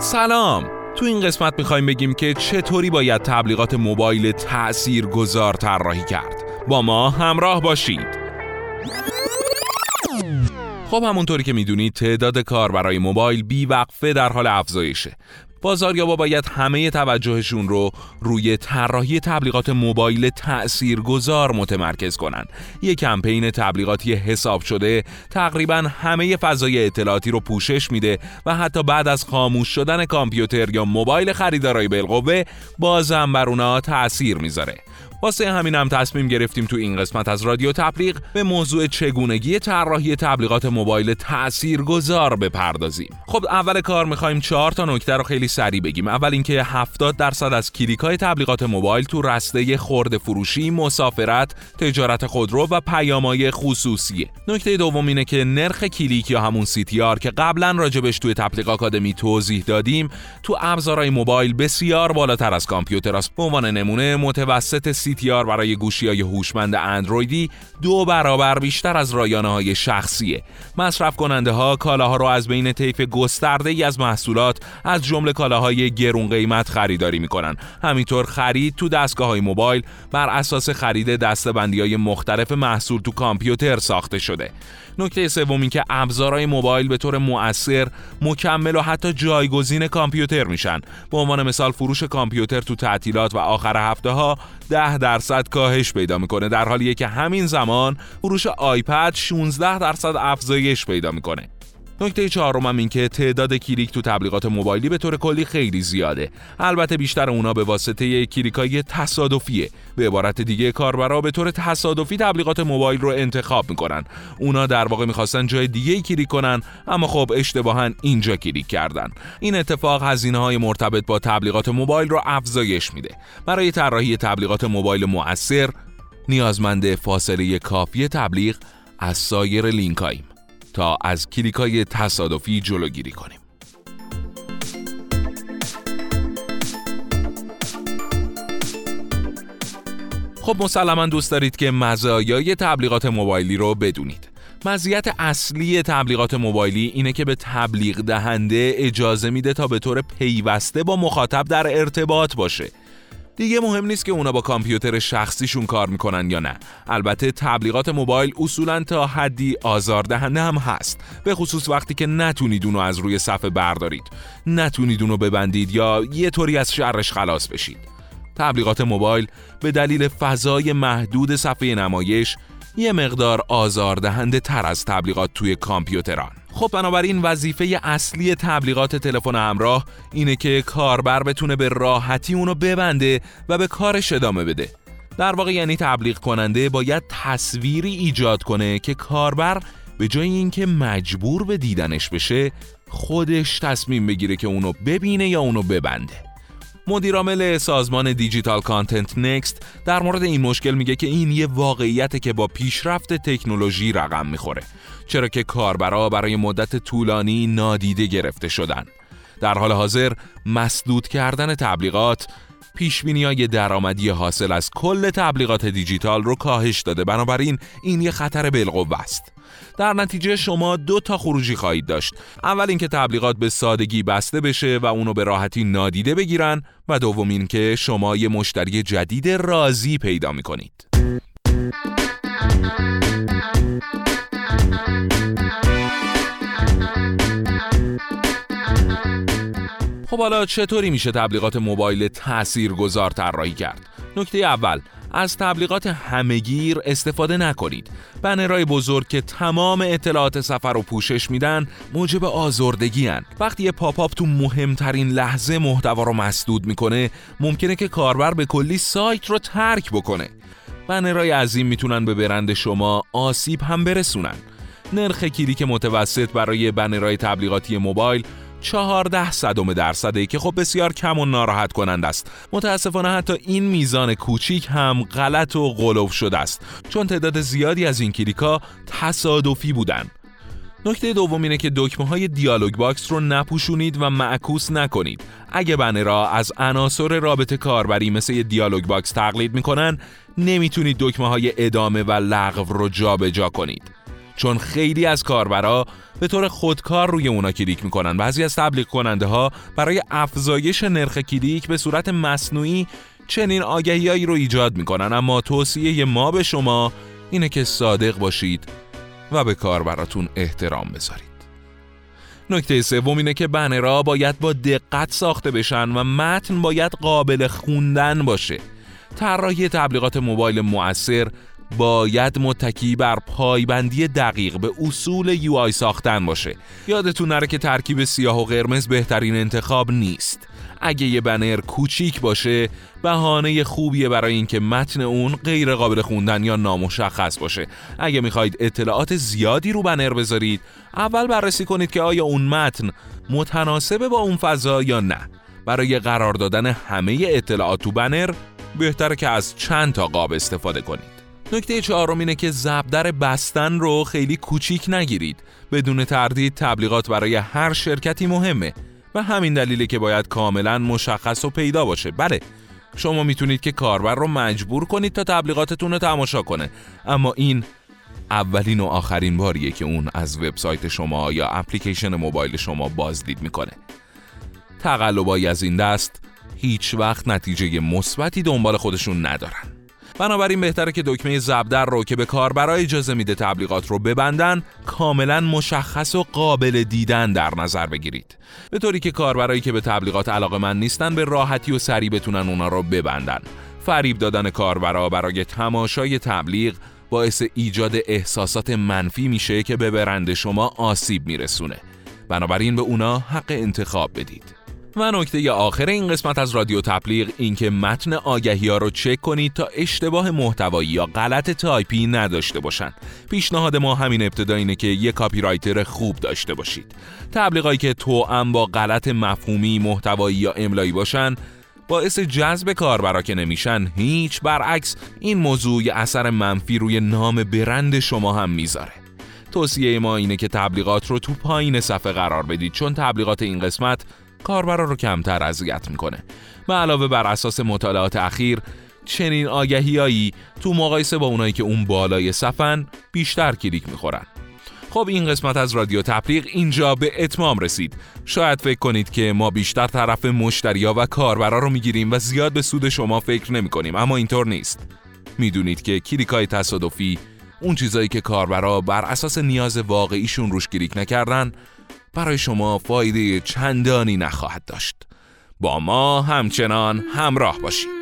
سلام. تو این قسمت می‌خوایم بگیم که چطوری باید تبلیغات موبایل تأثیر گذار طراحی کرد. با ما همراه باشید. خب همونطوری که می‌دونید تعداد کار برای موبایل بیوقفه در حال افزایشه. بازاریابا باید همه توجهشون رو روی طراحی تبلیغات موبایل تأثیرگذار متمرکز کنن. یک کمپین تبلیغاتی حساب شده تقریبا همه فضای اطلاعاتی رو پوشش میده و حتی بعد از خاموش شدن کامپیوتر یا موبایل خریدارای بالقوه بازم بر اونا تأثیر می‌ذاره. واسه همین هم تصمیم گرفتیم تو این قسمت از رادیو تبلیغ به موضوع چگونگی طراحی تبلیغات موبایل تاثیرگذار بپردازیم. خب اول کار می‌خوایم چهار تا نکته رو خیلی سریع بگیم. اول اینکه 70 درصد از کلیک های تبلیغات موبایل تو رسته خورده فروشی، مسافرت، تجارت خودرو و پیامای خصوصیه. نکته دوم اینه که نرخ کلیک یا همون CTR که قبلا راجبش توی تبلیغ آکادمی توضیح دادیم، تو ابزارهای موبایل بسیار بالاتر از کامپیوتر است. به عنوان نمونه متوسط CTR برای گوشی های هوشمند اندرویدی دو برابر بیشتر از رایانه های شخصیه. مصرف کننده ها کالاها رو از بین طیف گسترده ای از محصولات از جمله کالاهای گرون قیمت خریداری می‌کنن. همینطور خرید تو دستگاه های موبایل بر اساس خرید دستبندی های مختلف محصول تو کامپیوتر ساخته شده. نکته سوم که ابزارهای موبایل به طور مؤثر مکمل و حتی جایگزین کامپیوتر میشن به عنوان مثال فروش کامپیوتر تو تعطیلات و آخر هفته ها 10 درصد کاهش پیدا می‌کنه در حالیه که همین زمان فروش آیپد 16 درصد افزایش پیدا می‌کنه نکته چهارم این که تعداد کلیک تو تبلیغات موبایلی به طور کلی خیلی زیاده. البته بیشتر اونا به واسطه کلیکای تصادفیه. به عبارت دیگه کاربرا به طور تصادفی تبلیغات موبایل رو انتخاب می‌کنن. اونا در واقع می‌خواستن جای دیگه کلیک کنن اما خب اشتباها اینجا کلیک کردن. این اتفاق هزینه های مرتبط با تبلیغات موبایل رو افزایش میده. برای طراحی تبلیغات موبایل مؤثر نیازمند فاصله کافی تبلیغ از سایر لینکاییم تا از کلیکای تصادفی جلوگیری کنیم. خب مسلما دوست دارید که مزایای تبلیغات موبایلی رو بدونید. مزیت اصلی تبلیغات موبایلی اینه که به تبلیغ دهنده اجازه میده تا به طور پیوسته با مخاطب در ارتباط باشه دیگه مهم نیست که اونا با کامپیوتر شخصیشون کار می‌کنن یا نه. البته تبلیغات موبایل اصولا تا حدی آزاردهنده هم هست. به خصوص وقتی که نتونید اونو از روی صفحه بردارید. نتونید اونو ببندید یا یه طوری از شرش خلاص بشید. تبلیغات موبایل به دلیل فضای محدود صفحه نمایش یه مقدار آزاردهنده تر از تبلیغات توی کامپیوتران. خب بنابراین وظیفه اصلی تبلیغات تلفن همراه اینه که کاربر بتونه به راحتی اونو ببنده و به کارش ادامه بده. در واقع یعنی تبلیغ کننده باید تصویری ایجاد کنه که کاربر به جای اینکه مجبور به دیدنش بشه خودش تصمیم بگیره که اونو ببینه یا اونو ببنده. مدیرعامل سازمان دیجیتال کانتنت نکست در مورد این مشکل میگه که این یه واقعیته که با پیشرفت تکنولوژی رقم می‌خوره. چرا که کاربرا برای مدت طولانی نادیده گرفته شدن. در حال حاضر مسدود کردن تبلیغات پیش های درآمدی حاصل از کل تبلیغات دیجیتال رو کاهش داده. بنابراین این یه خطر بالقوه است. در نتیجه شما دو تا خروجی خواهید داشت. اول اینکه تبلیغات به سادگی بسته بشه و اونو به راحتی نادیده بگیرن و دوم اینکه شما یه مشتری جدید راضی پیدا می‌کنید. خب حالا چطوری میشه تبلیغات موبایل تاثیرگذار طراحی کرد؟ نکته اول از تبلیغات همهگیر استفاده نکنید. بنرهای بزرگ که تمام اطلاعات سفر رو پوشش میدن موجب آزردگی هن. وقتی یه پاپ آپ تو مهمترین لحظه محتوا رو مسدود می‌کنه ممکنه که کاربر به کلی سایت رو ترک بکنه. بنرهای عظیم می‌تونن به برند شما آسیب هم برسونن. نرخ کلیک متوسط برای بنرهای تبلیغاتی موبایل 14 صدم درصده که خب بسیار کم و ناراحت کنند است متاسفانه حتی این میزان کوچیک هم غلط و غلوف شده است چون تعداد زیادی از این کلیکا تصادفی بودن نکته دوم اینه که دکمه های dialog box رو نپوشونید و معکوس نکنید. اگه بنرا از عناصر رابط کاربری مثل dialog box تقلید می‌کنن، نمی‌تونید دکمه های ادامه و لغو رو جابجا جا کنید. چون خیلی از کاربرا به طور خودکار روی اونا کلیک می‌کنن. بعضی از تبلیغ کننده ها برای افزایش نرخ کلیک به صورت مصنوعی چنین آگهیایی رو ایجاد می‌کنن. اما توصیه ما به شما اینه که صادق باشید و به کاربراتون احترام بذارید. نکته سوم اینه که بنرها باید با دقت ساخته بشن و متن باید قابل خوندن باشه. طراحی تبلیغات موبایل مؤثر باید متکی بر پایبندی دقیق به اصول یو آی ساختن باشه. یادتون نره که ترکیب سیاه و قرمز بهترین انتخاب نیست. اگه یه بنر کوچیک باشه بهانه خوبیه برای اینکه متن اون غیر قابل خوندن یا نامشخص باشه. اگه می‌خواید اطلاعات زیادی رو بنر بذارید اول بررسی کنید که آیا اون متن متناسبه با اون فضا یا نه. برای قرار دادن همه اطلاعات تو بنر بهتره که از چند تا قاب استفاده کنید. نکته چهارم اینه که زبدر بستن رو خیلی کوچیک نگیرید. بدون تردید تبلیغات برای هر شرکتی مهمه و همین دلیله که باید کاملا مشخص و پیدا باشه. بله شما می‌تونید که کاربر رو مجبور کنید تا تبلیغاتتون رو تماشا کنه. اما این اولین و آخرین باریه که اون از وبسایت شما یا اپلیکیشن موبایل شما بازدید می‌کنه. تقلبایی از این دست هیچ وقت نتیجه مثبتی دنبال خودشون ندارن. بنابراین بهتره که دکمه زبدر رو که به کاربرای اجازه میده تبلیغات رو ببندن کاملا مشخص و قابل دیدن در نظر بگیرید. به طوری که کاربرایی که به تبلیغات علاقه‌مند نیستن به راحتی و سریع بتونن اونا رو ببندن. فریب دادن کاربرا برای تماشای تبلیغ باعث ایجاد احساسات منفی میشه که به برند شما آسیب میرسونه. بنابراین به اونا حق انتخاب بدید. و نکته آخر این قسمت از رادیو تبلیغ این که متن آگهی ها رو چک کنید تا اشتباه محتوایی یا غلط تایپی نداشته باشند. پیشنهاد ما همین ابتدا اینه که یک copywriter خوب داشته باشید. تبلیغایی که تو هم با غلط مفهومی، محتوایی یا املایی باشن باعث جذب کاربرا که نمیشن هیچ برعکس این موضوع یه اثر منفی روی نام برند شما هم می‌ذاره. توصیه ما اینه که تبلیغات رو تو پایین صفحه قرار بدید چون تبلیغات این قسمت کاربرا رو کمتر اذیت می‌کنه. و علاوه بر اساس مطالعات اخیر چنین آگهیایی تو مقایسه با اونایی که اون بالای صفن بیشتر کلیک می‌خورن. خب این قسمت از رادیو تبلیغ اینجا به اتمام رسید. شاید فکر کنید که ما بیشتر طرف مشتریا و کاربرا رو می‌گیریم و زیاد به سود شما فکر نمی کنیم اما اینطور نیست. می‌دونید که کلیکای تصادفی اون چیزایی که کاربرا بر اساس نیاز واقعیشون روش کلیک نکردن برای شما فایده چندانی نخواهد داشت. با ما همچنان همراه باشید.